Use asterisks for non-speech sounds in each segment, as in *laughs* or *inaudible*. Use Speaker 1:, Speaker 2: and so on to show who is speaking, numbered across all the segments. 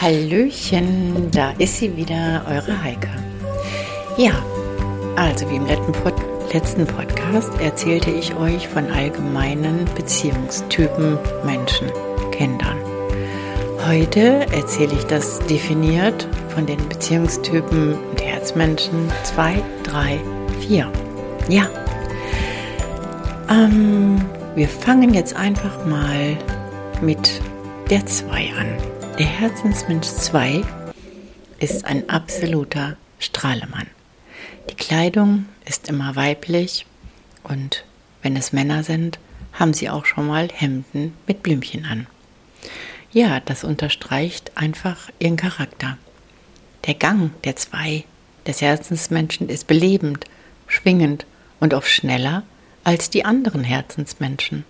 Speaker 1: Hallöchen, da ist sie wieder, eure Heike. Ja, also wie im letzten, Pod letzten Podcast erzählte ich euch von allgemeinen Beziehungstypen Menschen, Kindern. Heute erzähle ich das definiert von den Beziehungstypen und Herzmenschen 2, 3, 4. Ja, ähm, wir fangen jetzt einfach mal mit der 2 an. Der Herzensmensch 2 ist ein absoluter Strahlemann. Die Kleidung ist immer weiblich und wenn es Männer sind, haben sie auch schon mal Hemden mit Blümchen an. Ja, das unterstreicht einfach ihren Charakter. Der Gang der zwei des Herzensmenschen ist belebend, schwingend und oft schneller als die anderen Herzensmenschen.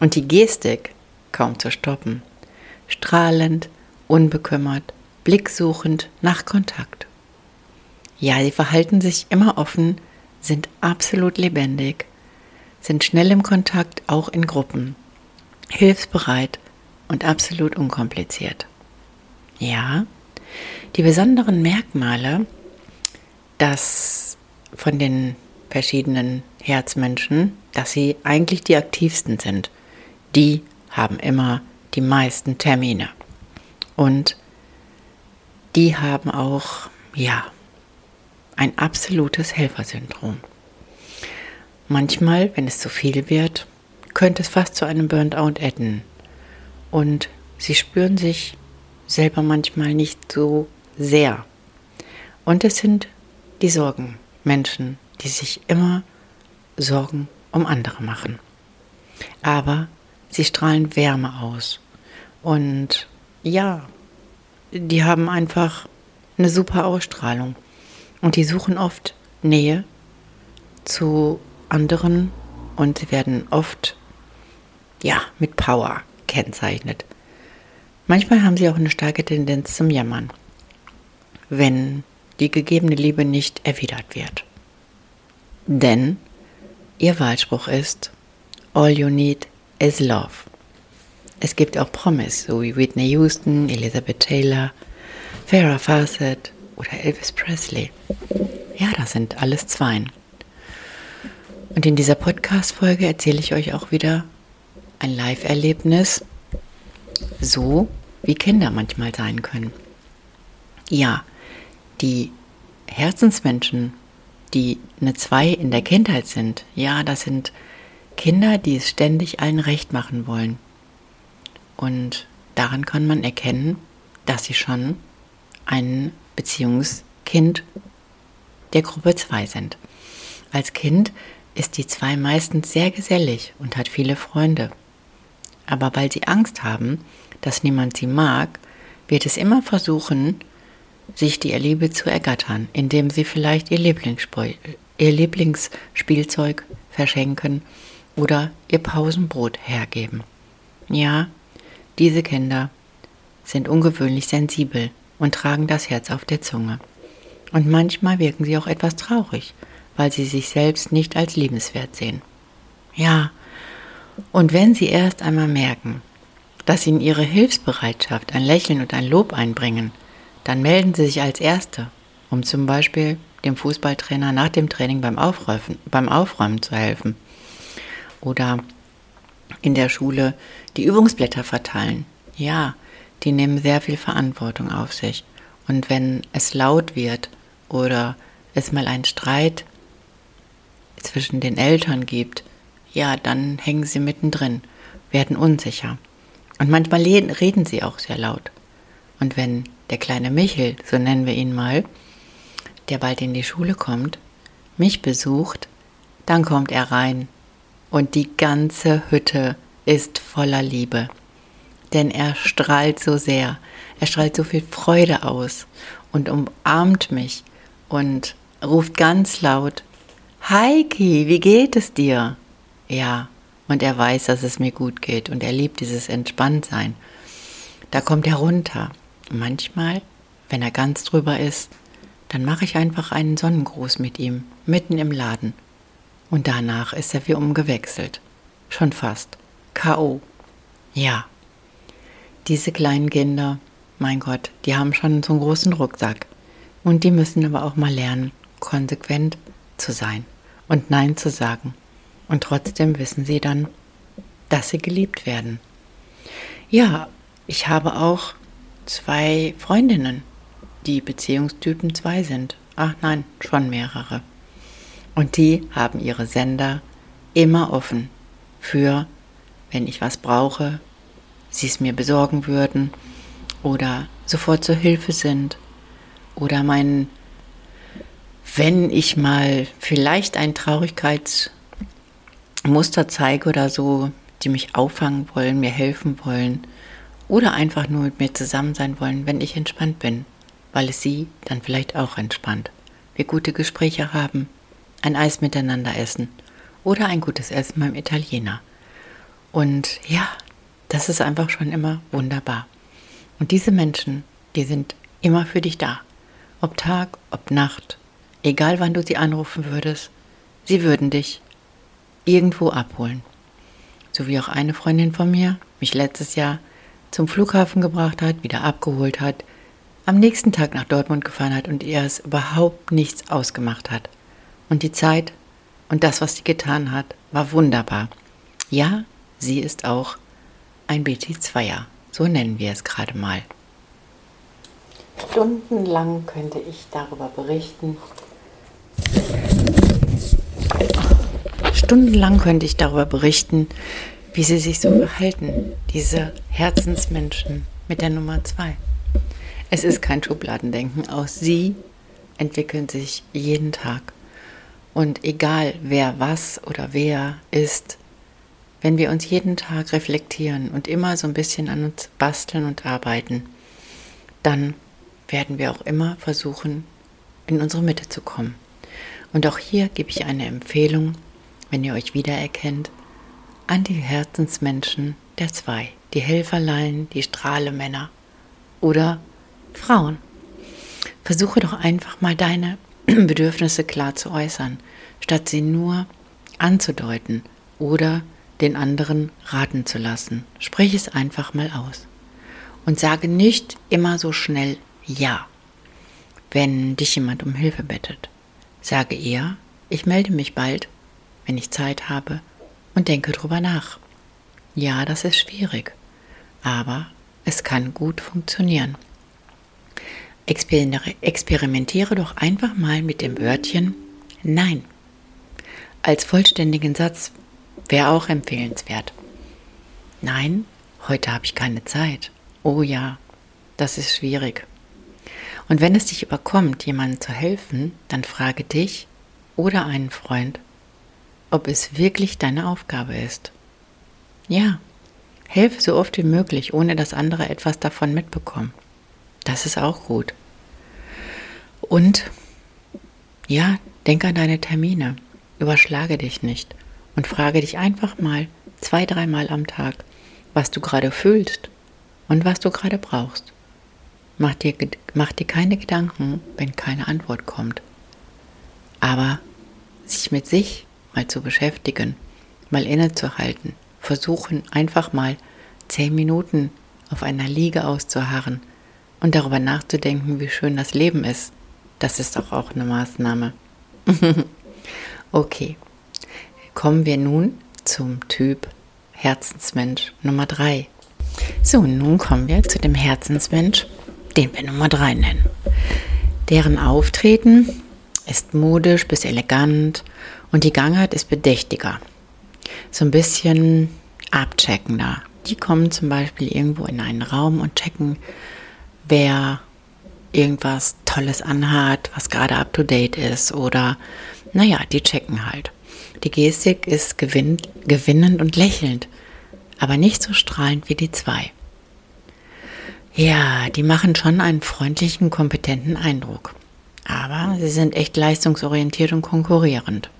Speaker 1: Und die Gestik kaum zu stoppen strahlend, unbekümmert, blicksuchend nach Kontakt. Ja, sie verhalten sich immer offen, sind absolut lebendig, sind schnell im Kontakt, auch in Gruppen, hilfsbereit und absolut unkompliziert. Ja, die besonderen Merkmale, dass von den verschiedenen Herzmenschen, dass sie eigentlich die aktivsten sind, die haben immer die meisten Termine. Und die haben auch, ja, ein absolutes Helfersyndrom. Manchmal, wenn es zu viel wird, könnte es fast zu einem Burnout enden. Und sie spüren sich selber manchmal nicht so sehr. Und es sind die Sorgenmenschen, die sich immer Sorgen um andere machen. Aber Sie strahlen Wärme aus. Und ja, die haben einfach eine super Ausstrahlung. Und die suchen oft Nähe zu anderen und sie werden oft ja mit Power kennzeichnet. Manchmal haben sie auch eine starke Tendenz zum Jammern, wenn die gegebene Liebe nicht erwidert wird. Denn ihr Wahlspruch ist All you need is Love. Es gibt auch Promise, so wie Whitney Houston, Elizabeth Taylor, Farrah Fawcett oder Elvis Presley. Ja, das sind alles Zweien. Und in dieser Podcast-Folge erzähle ich euch auch wieder ein Live-Erlebnis, so wie Kinder manchmal sein können. Ja, die Herzensmenschen, die eine Zwei in der Kindheit sind, ja, das sind Kinder, die es ständig allen recht machen wollen. Und daran kann man erkennen, dass sie schon ein Beziehungskind der Gruppe 2 sind. Als Kind ist die 2 meistens sehr gesellig und hat viele Freunde. Aber weil sie Angst haben, dass niemand sie mag, wird es immer versuchen, sich die Liebe zu ergattern, indem sie vielleicht ihr, ihr Lieblingsspielzeug verschenken oder ihr Pausenbrot hergeben. Ja, diese Kinder sind ungewöhnlich sensibel und tragen das Herz auf der Zunge. Und manchmal wirken sie auch etwas traurig, weil sie sich selbst nicht als liebenswert sehen. Ja, und wenn sie erst einmal merken, dass ihnen ihre Hilfsbereitschaft ein Lächeln und ein Lob einbringen, dann melden sie sich als Erste, um zum Beispiel dem Fußballtrainer nach dem Training beim Aufräumen, beim Aufräumen zu helfen oder in der Schule die Übungsblätter verteilen. Ja, die nehmen sehr viel Verantwortung auf sich. Und wenn es laut wird oder es mal einen Streit zwischen den Eltern gibt, ja, dann hängen sie mittendrin, werden unsicher. Und manchmal reden sie auch sehr laut. Und wenn der kleine Michel, so nennen wir ihn mal, der bald in die Schule kommt, mich besucht, dann kommt er rein und die ganze Hütte ist voller Liebe. Denn er strahlt so sehr, er strahlt so viel Freude aus und umarmt mich und ruft ganz laut, Heiki, wie geht es dir? Ja, und er weiß, dass es mir gut geht und er liebt dieses Entspanntsein. Da kommt er runter. Manchmal, wenn er ganz drüber ist, dann mache ich einfach einen Sonnengruß mit ihm, mitten im Laden. Und danach ist er wie umgewechselt. Schon fast. K.O. Ja. Diese kleinen Kinder, mein Gott, die haben schon so einen großen Rucksack. Und die müssen aber auch mal lernen, konsequent zu sein und Nein zu sagen. Und trotzdem wissen sie dann, dass sie geliebt werden. Ja, ich habe auch zwei Freundinnen, die Beziehungstypen 2 sind. Ach nein, schon mehrere. Und die haben ihre Sender immer offen für, wenn ich was brauche, sie es mir besorgen würden oder sofort zur Hilfe sind oder mein, wenn ich mal vielleicht ein Traurigkeitsmuster zeige oder so, die mich auffangen wollen, mir helfen wollen oder einfach nur mit mir zusammen sein wollen, wenn ich entspannt bin, weil es sie dann vielleicht auch entspannt. Wir gute Gespräche haben, ein Eis miteinander essen oder ein gutes Essen beim Italiener. Und ja, das ist einfach schon immer wunderbar. Und diese Menschen, die sind immer für dich da. Ob Tag, ob Nacht, egal wann du sie anrufen würdest, sie würden dich irgendwo abholen. So wie auch eine Freundin von mir mich letztes Jahr zum Flughafen gebracht hat, wieder abgeholt hat, am nächsten Tag nach Dortmund gefahren hat und ihr es überhaupt nichts ausgemacht hat. Und die Zeit und das, was sie getan hat, war wunderbar. Ja, sie ist auch ein BT2er, so nennen wir es gerade mal. Stundenlang könnte ich darüber berichten. Stundenlang könnte ich darüber berichten, wie sie sich so verhalten, diese Herzensmenschen mit der Nummer zwei. Es ist kein Schubladendenken. Aus sie entwickeln sich jeden Tag. Und egal wer was oder wer ist, wenn wir uns jeden Tag reflektieren und immer so ein bisschen an uns basteln und arbeiten, dann werden wir auch immer versuchen, in unsere Mitte zu kommen. Und auch hier gebe ich eine Empfehlung, wenn ihr euch wiedererkennt, an die Herzensmenschen der zwei, die Helferlein, die Strahlemänner oder Frauen. Versuche doch einfach mal deine *clears throat* Bedürfnisse klar zu äußern, statt sie nur anzudeuten oder den anderen raten zu lassen. Sprich es einfach mal aus. Und sage nicht immer so schnell Ja, wenn dich jemand um Hilfe bittet. Sage eher, ich melde mich bald, wenn ich Zeit habe und denke drüber nach. Ja, das ist schwierig, aber es kann gut funktionieren. Experimentiere doch einfach mal mit dem Wörtchen Nein. Als vollständigen Satz wäre auch empfehlenswert. Nein, heute habe ich keine Zeit. Oh ja, das ist schwierig. Und wenn es dich überkommt, jemandem zu helfen, dann frage dich oder einen Freund, ob es wirklich deine Aufgabe ist. Ja, helfe so oft wie möglich, ohne dass andere etwas davon mitbekommen. Das ist auch gut. Und ja, denk an deine Termine. Überschlage dich nicht und frage dich einfach mal zwei, dreimal am Tag, was du gerade fühlst und was du gerade brauchst. Mach dir, mach dir keine Gedanken, wenn keine Antwort kommt. Aber sich mit sich mal zu beschäftigen, mal innezuhalten, versuchen einfach mal zehn Minuten auf einer Liege auszuharren und darüber nachzudenken, wie schön das Leben ist. Das ist doch auch eine Maßnahme. *laughs* okay, kommen wir nun zum Typ Herzensmensch Nummer 3. So, nun kommen wir zu dem Herzensmensch, den wir Nummer 3 nennen. Deren Auftreten ist modisch bis elegant und die Gangart ist bedächtiger. So ein bisschen abcheckender. Die kommen zum Beispiel irgendwo in einen Raum und checken, wer irgendwas Tolles anhat, was gerade up to date ist oder naja, die checken halt. Die Gestik ist gewinn, gewinnend und lächelnd, aber nicht so strahlend wie die zwei. Ja, die machen schon einen freundlichen, kompetenten Eindruck. Aber sie sind echt leistungsorientiert und konkurrierend.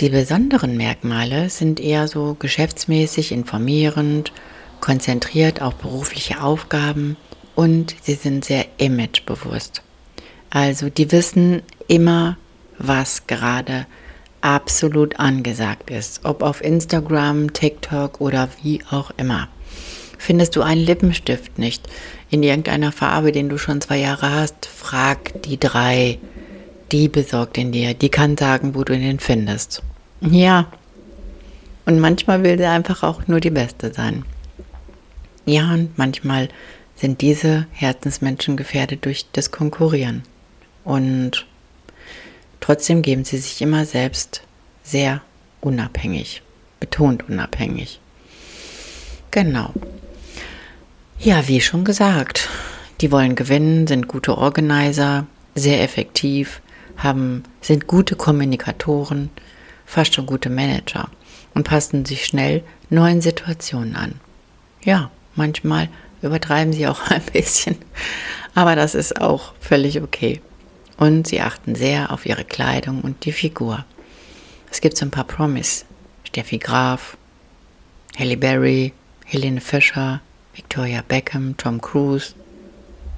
Speaker 1: Die besonderen Merkmale sind eher so geschäftsmäßig informierend, konzentriert auf berufliche Aufgaben und sie sind sehr imagebewusst. Also die wissen immer, was gerade absolut angesagt ist, ob auf Instagram, TikTok oder wie auch immer. Findest du einen Lippenstift nicht in irgendeiner Farbe, den du schon zwei Jahre hast, frag die drei. Die besorgt ihn dir. Die kann sagen, wo du ihn findest. Ja. Und manchmal will sie einfach auch nur die Beste sein. Ja, und manchmal sind diese Herzensmenschen gefährdet durch das Konkurrieren. Und trotzdem geben sie sich immer selbst sehr unabhängig, betont unabhängig. Genau. Ja, wie schon gesagt, die wollen gewinnen, sind gute Organizer, sehr effektiv, haben, sind gute Kommunikatoren, fast schon gute Manager und passen sich schnell neuen Situationen an. Ja, manchmal übertreiben sie auch *laughs* ein bisschen, aber das ist auch völlig okay. Und sie achten sehr auf ihre Kleidung und die Figur. Es gibt so ein paar Promis. Steffi Graf, Halle Berry, Helene Fischer, Victoria Beckham, Tom Cruise,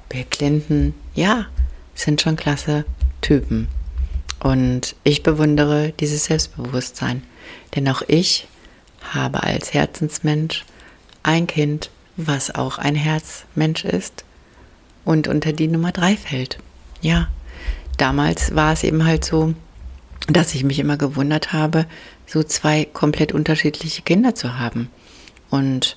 Speaker 1: Bill Clinton. Ja, sind schon klasse Typen. Und ich bewundere dieses Selbstbewusstsein. Denn auch ich habe als Herzensmensch ein Kind, was auch ein Herzmensch ist und unter die Nummer drei fällt. Ja, damals war es eben halt so, dass ich mich immer gewundert habe, so zwei komplett unterschiedliche Kinder zu haben. Und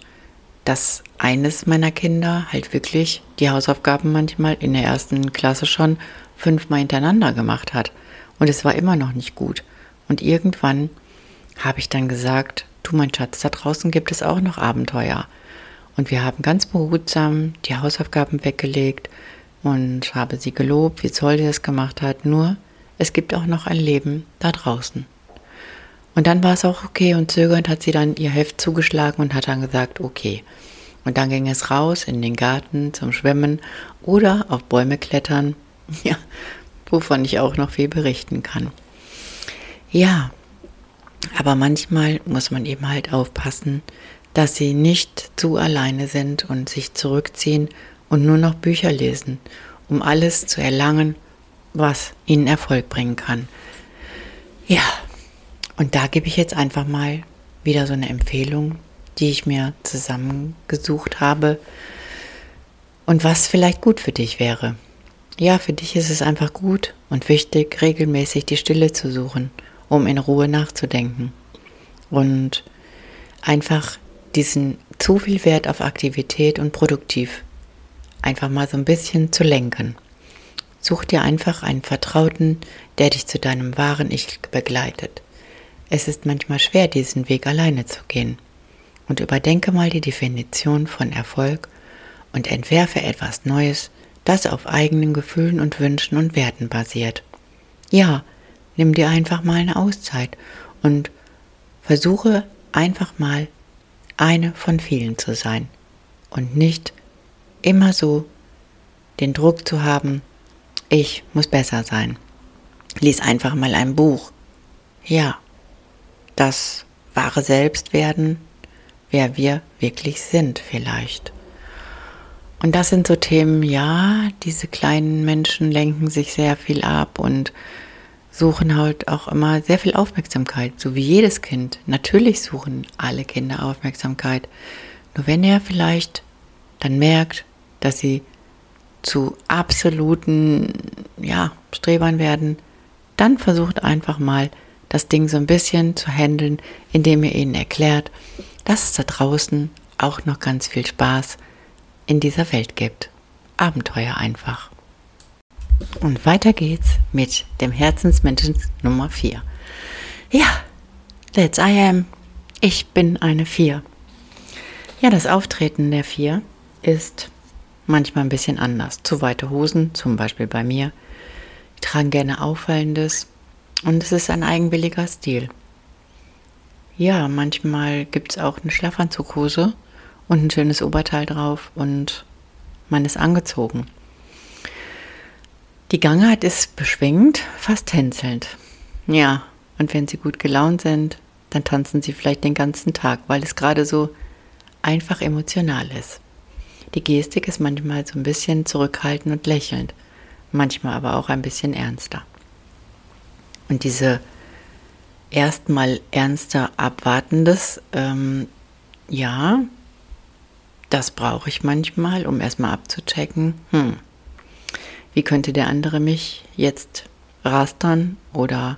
Speaker 1: dass eines meiner Kinder halt wirklich die Hausaufgaben manchmal in der ersten Klasse schon fünfmal hintereinander gemacht hat. Und es war immer noch nicht gut. Und irgendwann habe ich dann gesagt, du mein Schatz, da draußen gibt es auch noch Abenteuer. Und wir haben ganz behutsam die Hausaufgaben weggelegt und habe sie gelobt, wie toll sie das gemacht hat. Nur, es gibt auch noch ein Leben da draußen. Und dann war es auch okay und zögernd hat sie dann ihr Heft zugeschlagen und hat dann gesagt, okay. Und dann ging es raus in den Garten zum Schwimmen oder auf Bäume klettern, *laughs* ja, wovon ich auch noch viel berichten kann. Ja, aber manchmal muss man eben halt aufpassen, dass sie nicht zu alleine sind und sich zurückziehen und nur noch Bücher lesen, um alles zu erlangen, was ihnen Erfolg bringen kann. Ja, und da gebe ich jetzt einfach mal wieder so eine Empfehlung, die ich mir zusammengesucht habe und was vielleicht gut für dich wäre. Ja, für dich ist es einfach gut und wichtig, regelmäßig die Stille zu suchen, um in Ruhe nachzudenken und einfach diesen zu viel Wert auf Aktivität und produktiv einfach mal so ein bisschen zu lenken. Such dir einfach einen Vertrauten, der dich zu deinem wahren Ich begleitet. Es ist manchmal schwer, diesen Weg alleine zu gehen. Und überdenke mal die Definition von Erfolg und entwerfe etwas Neues, das auf eigenen Gefühlen und Wünschen und Werten basiert. Ja, nimm dir einfach mal eine Auszeit und versuche einfach mal eine von vielen zu sein und nicht immer so den Druck zu haben, ich muss besser sein. Lies einfach mal ein Buch. Ja, das wahre Selbst werden, wer wir wirklich sind vielleicht. Und das sind so Themen, ja, diese kleinen Menschen lenken sich sehr viel ab und suchen halt auch immer sehr viel Aufmerksamkeit, so wie jedes Kind. Natürlich suchen alle Kinder Aufmerksamkeit. Nur wenn er vielleicht dann merkt, dass sie zu absoluten ja, Strebern werden, dann versucht einfach mal das Ding so ein bisschen zu handeln, indem ihr ihnen erklärt, dass es da draußen auch noch ganz viel Spaß in dieser Welt gibt. Abenteuer einfach. Und weiter geht's mit dem Herzensmenschen Nummer 4. Ja, let's I am. Ich bin eine 4. Ja, das Auftreten der 4 ist manchmal ein bisschen anders. Zu weite Hosen, zum Beispiel bei mir. Ich trage gerne Auffallendes, und es ist ein eigenwilliger Stil. Ja, manchmal gibt es auch eine Schlafanzughose und ein schönes Oberteil drauf und man ist angezogen. Die Gangart ist beschwingt, fast tänzelnd. Ja, und wenn sie gut gelaunt sind, dann tanzen sie vielleicht den ganzen Tag, weil es gerade so einfach emotional ist. Die Gestik ist manchmal so ein bisschen zurückhaltend und lächelnd, manchmal aber auch ein bisschen ernster. Und diese erstmal ernster Abwartendes, ähm, ja, das brauche ich manchmal, um erstmal abzuchecken, hm, wie könnte der andere mich jetzt rastern oder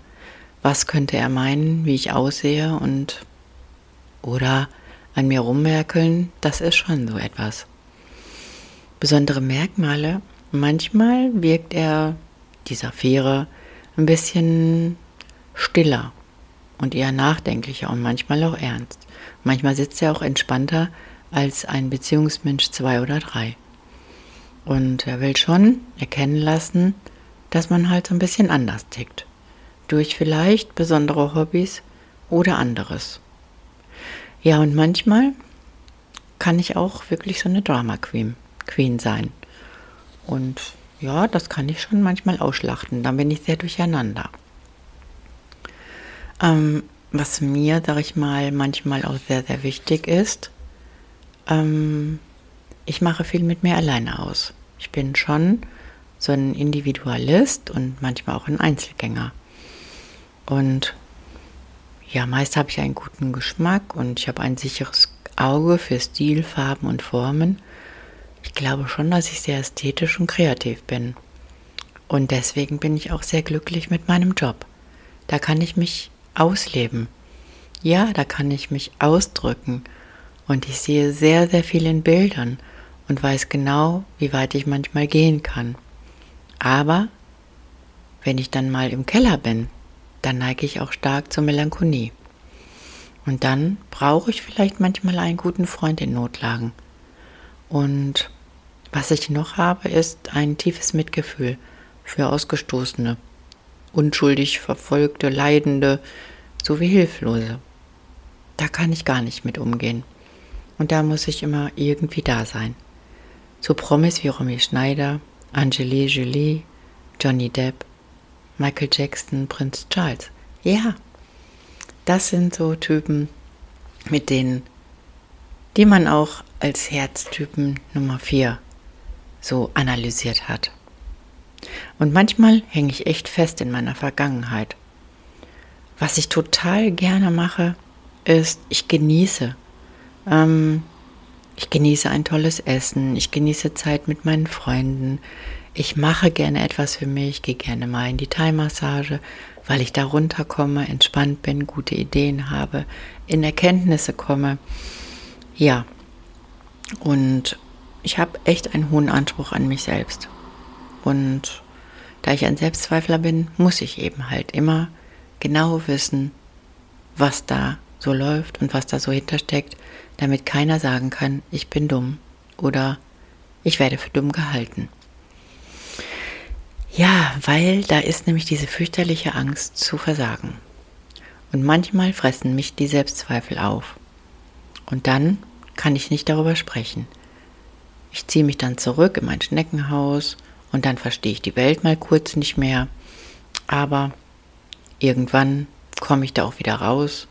Speaker 1: was könnte er meinen, wie ich aussehe und oder an mir rummerkeln, das ist schon so etwas. Besondere Merkmale, manchmal wirkt er, dieser Fähre, ein bisschen stiller und eher nachdenklicher und manchmal auch ernst. Manchmal sitzt er auch entspannter als ein Beziehungsmensch zwei oder drei. Und er will schon erkennen lassen, dass man halt so ein bisschen anders tickt. Durch vielleicht besondere Hobbys oder anderes. Ja, und manchmal kann ich auch wirklich so eine Drama Queen, Queen sein. Und ja, das kann ich schon manchmal ausschlachten. Dann bin ich sehr durcheinander. Ähm, was mir, sag ich mal, manchmal auch sehr, sehr wichtig ist, ähm, ich mache viel mit mir alleine aus. Ich bin schon so ein Individualist und manchmal auch ein Einzelgänger. Und ja, meist habe ich einen guten Geschmack und ich habe ein sicheres Auge für Stil, Farben und Formen. Ich glaube schon, dass ich sehr ästhetisch und kreativ bin. Und deswegen bin ich auch sehr glücklich mit meinem Job. Da kann ich mich ausleben. Ja, da kann ich mich ausdrücken. Und ich sehe sehr, sehr viel in Bildern und weiß genau, wie weit ich manchmal gehen kann. Aber wenn ich dann mal im Keller bin, dann neige ich auch stark zur Melancholie. Und dann brauche ich vielleicht manchmal einen guten Freund in Notlagen. Und was ich noch habe, ist ein tiefes Mitgefühl für Ausgestoßene, unschuldig Verfolgte, Leidende sowie Hilflose. Da kann ich gar nicht mit umgehen. Und da muss ich immer irgendwie da sein. So Promis wie Romy Schneider, Angelique Jolie, Johnny Depp, Michael Jackson, Prinz Charles. Ja, das sind so Typen, mit denen, die man auch als Herztypen Nummer 4 so analysiert hat. Und manchmal hänge ich echt fest in meiner Vergangenheit. Was ich total gerne mache, ist, ich genieße. Ähm, ich genieße ein tolles Essen, ich genieße Zeit mit meinen Freunden, ich mache gerne etwas für mich, gehe gerne mal in die Thai-Massage, weil ich da runterkomme, entspannt bin, gute Ideen habe, in Erkenntnisse komme. Ja, und ich habe echt einen hohen Anspruch an mich selbst. Und da ich ein Selbstzweifler bin, muss ich eben halt immer genau wissen, was da so läuft und was da so hintersteckt, damit keiner sagen kann, ich bin dumm oder ich werde für dumm gehalten. Ja, weil da ist nämlich diese fürchterliche Angst zu versagen. Und manchmal fressen mich die Selbstzweifel auf. Und dann kann ich nicht darüber sprechen. Ich ziehe mich dann zurück in mein Schneckenhaus und dann verstehe ich die Welt mal kurz nicht mehr. Aber irgendwann komme ich da auch wieder raus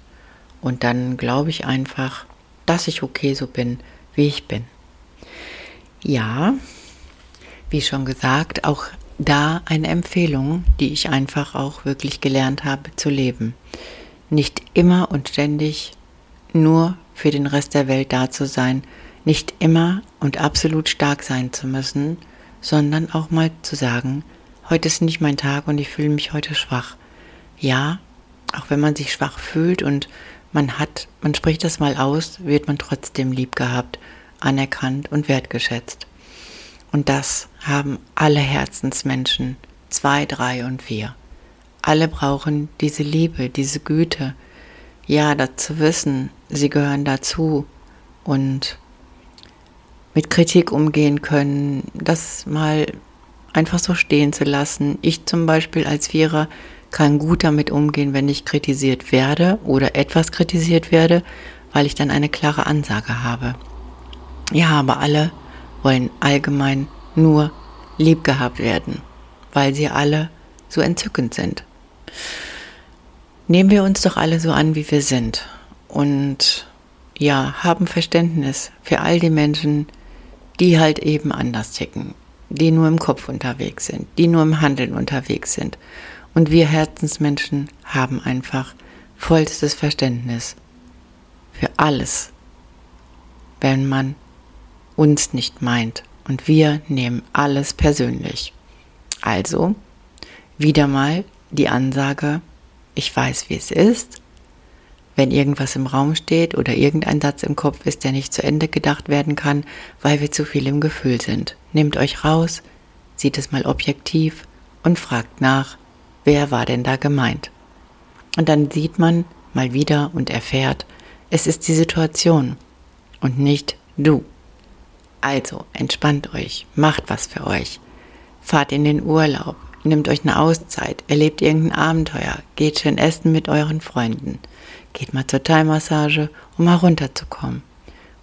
Speaker 1: und dann glaube ich einfach, dass ich okay so bin, wie ich bin. Ja, wie schon gesagt, auch da eine Empfehlung, die ich einfach auch wirklich gelernt habe zu leben. Nicht immer und ständig nur für den Rest der Welt da zu sein, nicht immer und absolut stark sein zu müssen, sondern auch mal zu sagen, heute ist nicht mein Tag und ich fühle mich heute schwach. Ja, auch wenn man sich schwach fühlt und man hat, man spricht das mal aus, wird man trotzdem lieb gehabt, anerkannt und wertgeschätzt. Und das haben alle Herzensmenschen, zwei, drei und vier. Alle brauchen diese Liebe, diese Güte. Ja, dazu wissen, sie gehören dazu und mit Kritik umgehen können, das mal einfach so stehen zu lassen. Ich zum Beispiel als Vierer kann gut damit umgehen, wenn ich kritisiert werde oder etwas kritisiert werde, weil ich dann eine klare Ansage habe. Ja, aber alle wollen allgemein nur lieb gehabt werden, weil sie alle so entzückend sind. Nehmen wir uns doch alle so an, wie wir sind und ja, haben Verständnis für all die Menschen, die halt eben anders ticken, die nur im Kopf unterwegs sind, die nur im Handeln unterwegs sind und wir Herzensmenschen haben einfach vollstes Verständnis für alles, wenn man uns nicht meint und wir nehmen alles persönlich. Also wieder mal die Ansage, ich weiß, wie es ist. Wenn irgendwas im Raum steht oder irgendein Satz im Kopf ist, der nicht zu Ende gedacht werden kann, weil wir zu viel im Gefühl sind. Nehmt euch raus, sieht es mal objektiv und fragt nach, wer war denn da gemeint? Und dann sieht man mal wieder und erfährt, es ist die Situation und nicht du. Also entspannt euch, macht was für euch, fahrt in den Urlaub, nehmt euch eine Auszeit, erlebt irgendein Abenteuer, geht schön essen mit euren Freunden, geht mal zur Thai-Massage, um mal runterzukommen.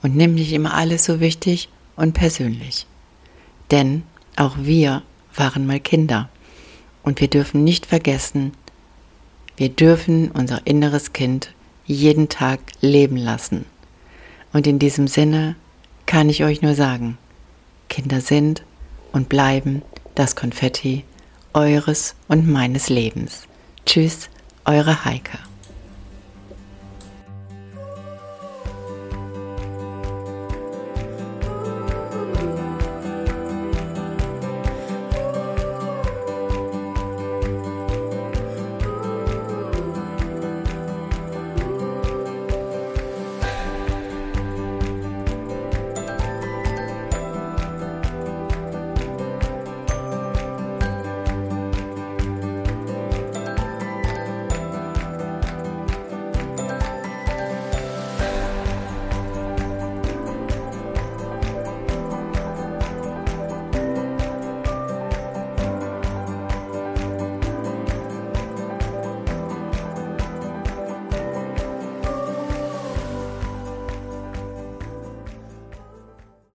Speaker 1: Und nehmt nicht immer alles so wichtig und persönlich. Denn auch wir waren mal Kinder. Und wir dürfen nicht vergessen, wir dürfen unser inneres Kind jeden Tag leben lassen. Und in diesem Sinne kann ich euch nur sagen, Kinder sind und bleiben das Konfetti eures und meines Lebens. Tschüss, eure Heike.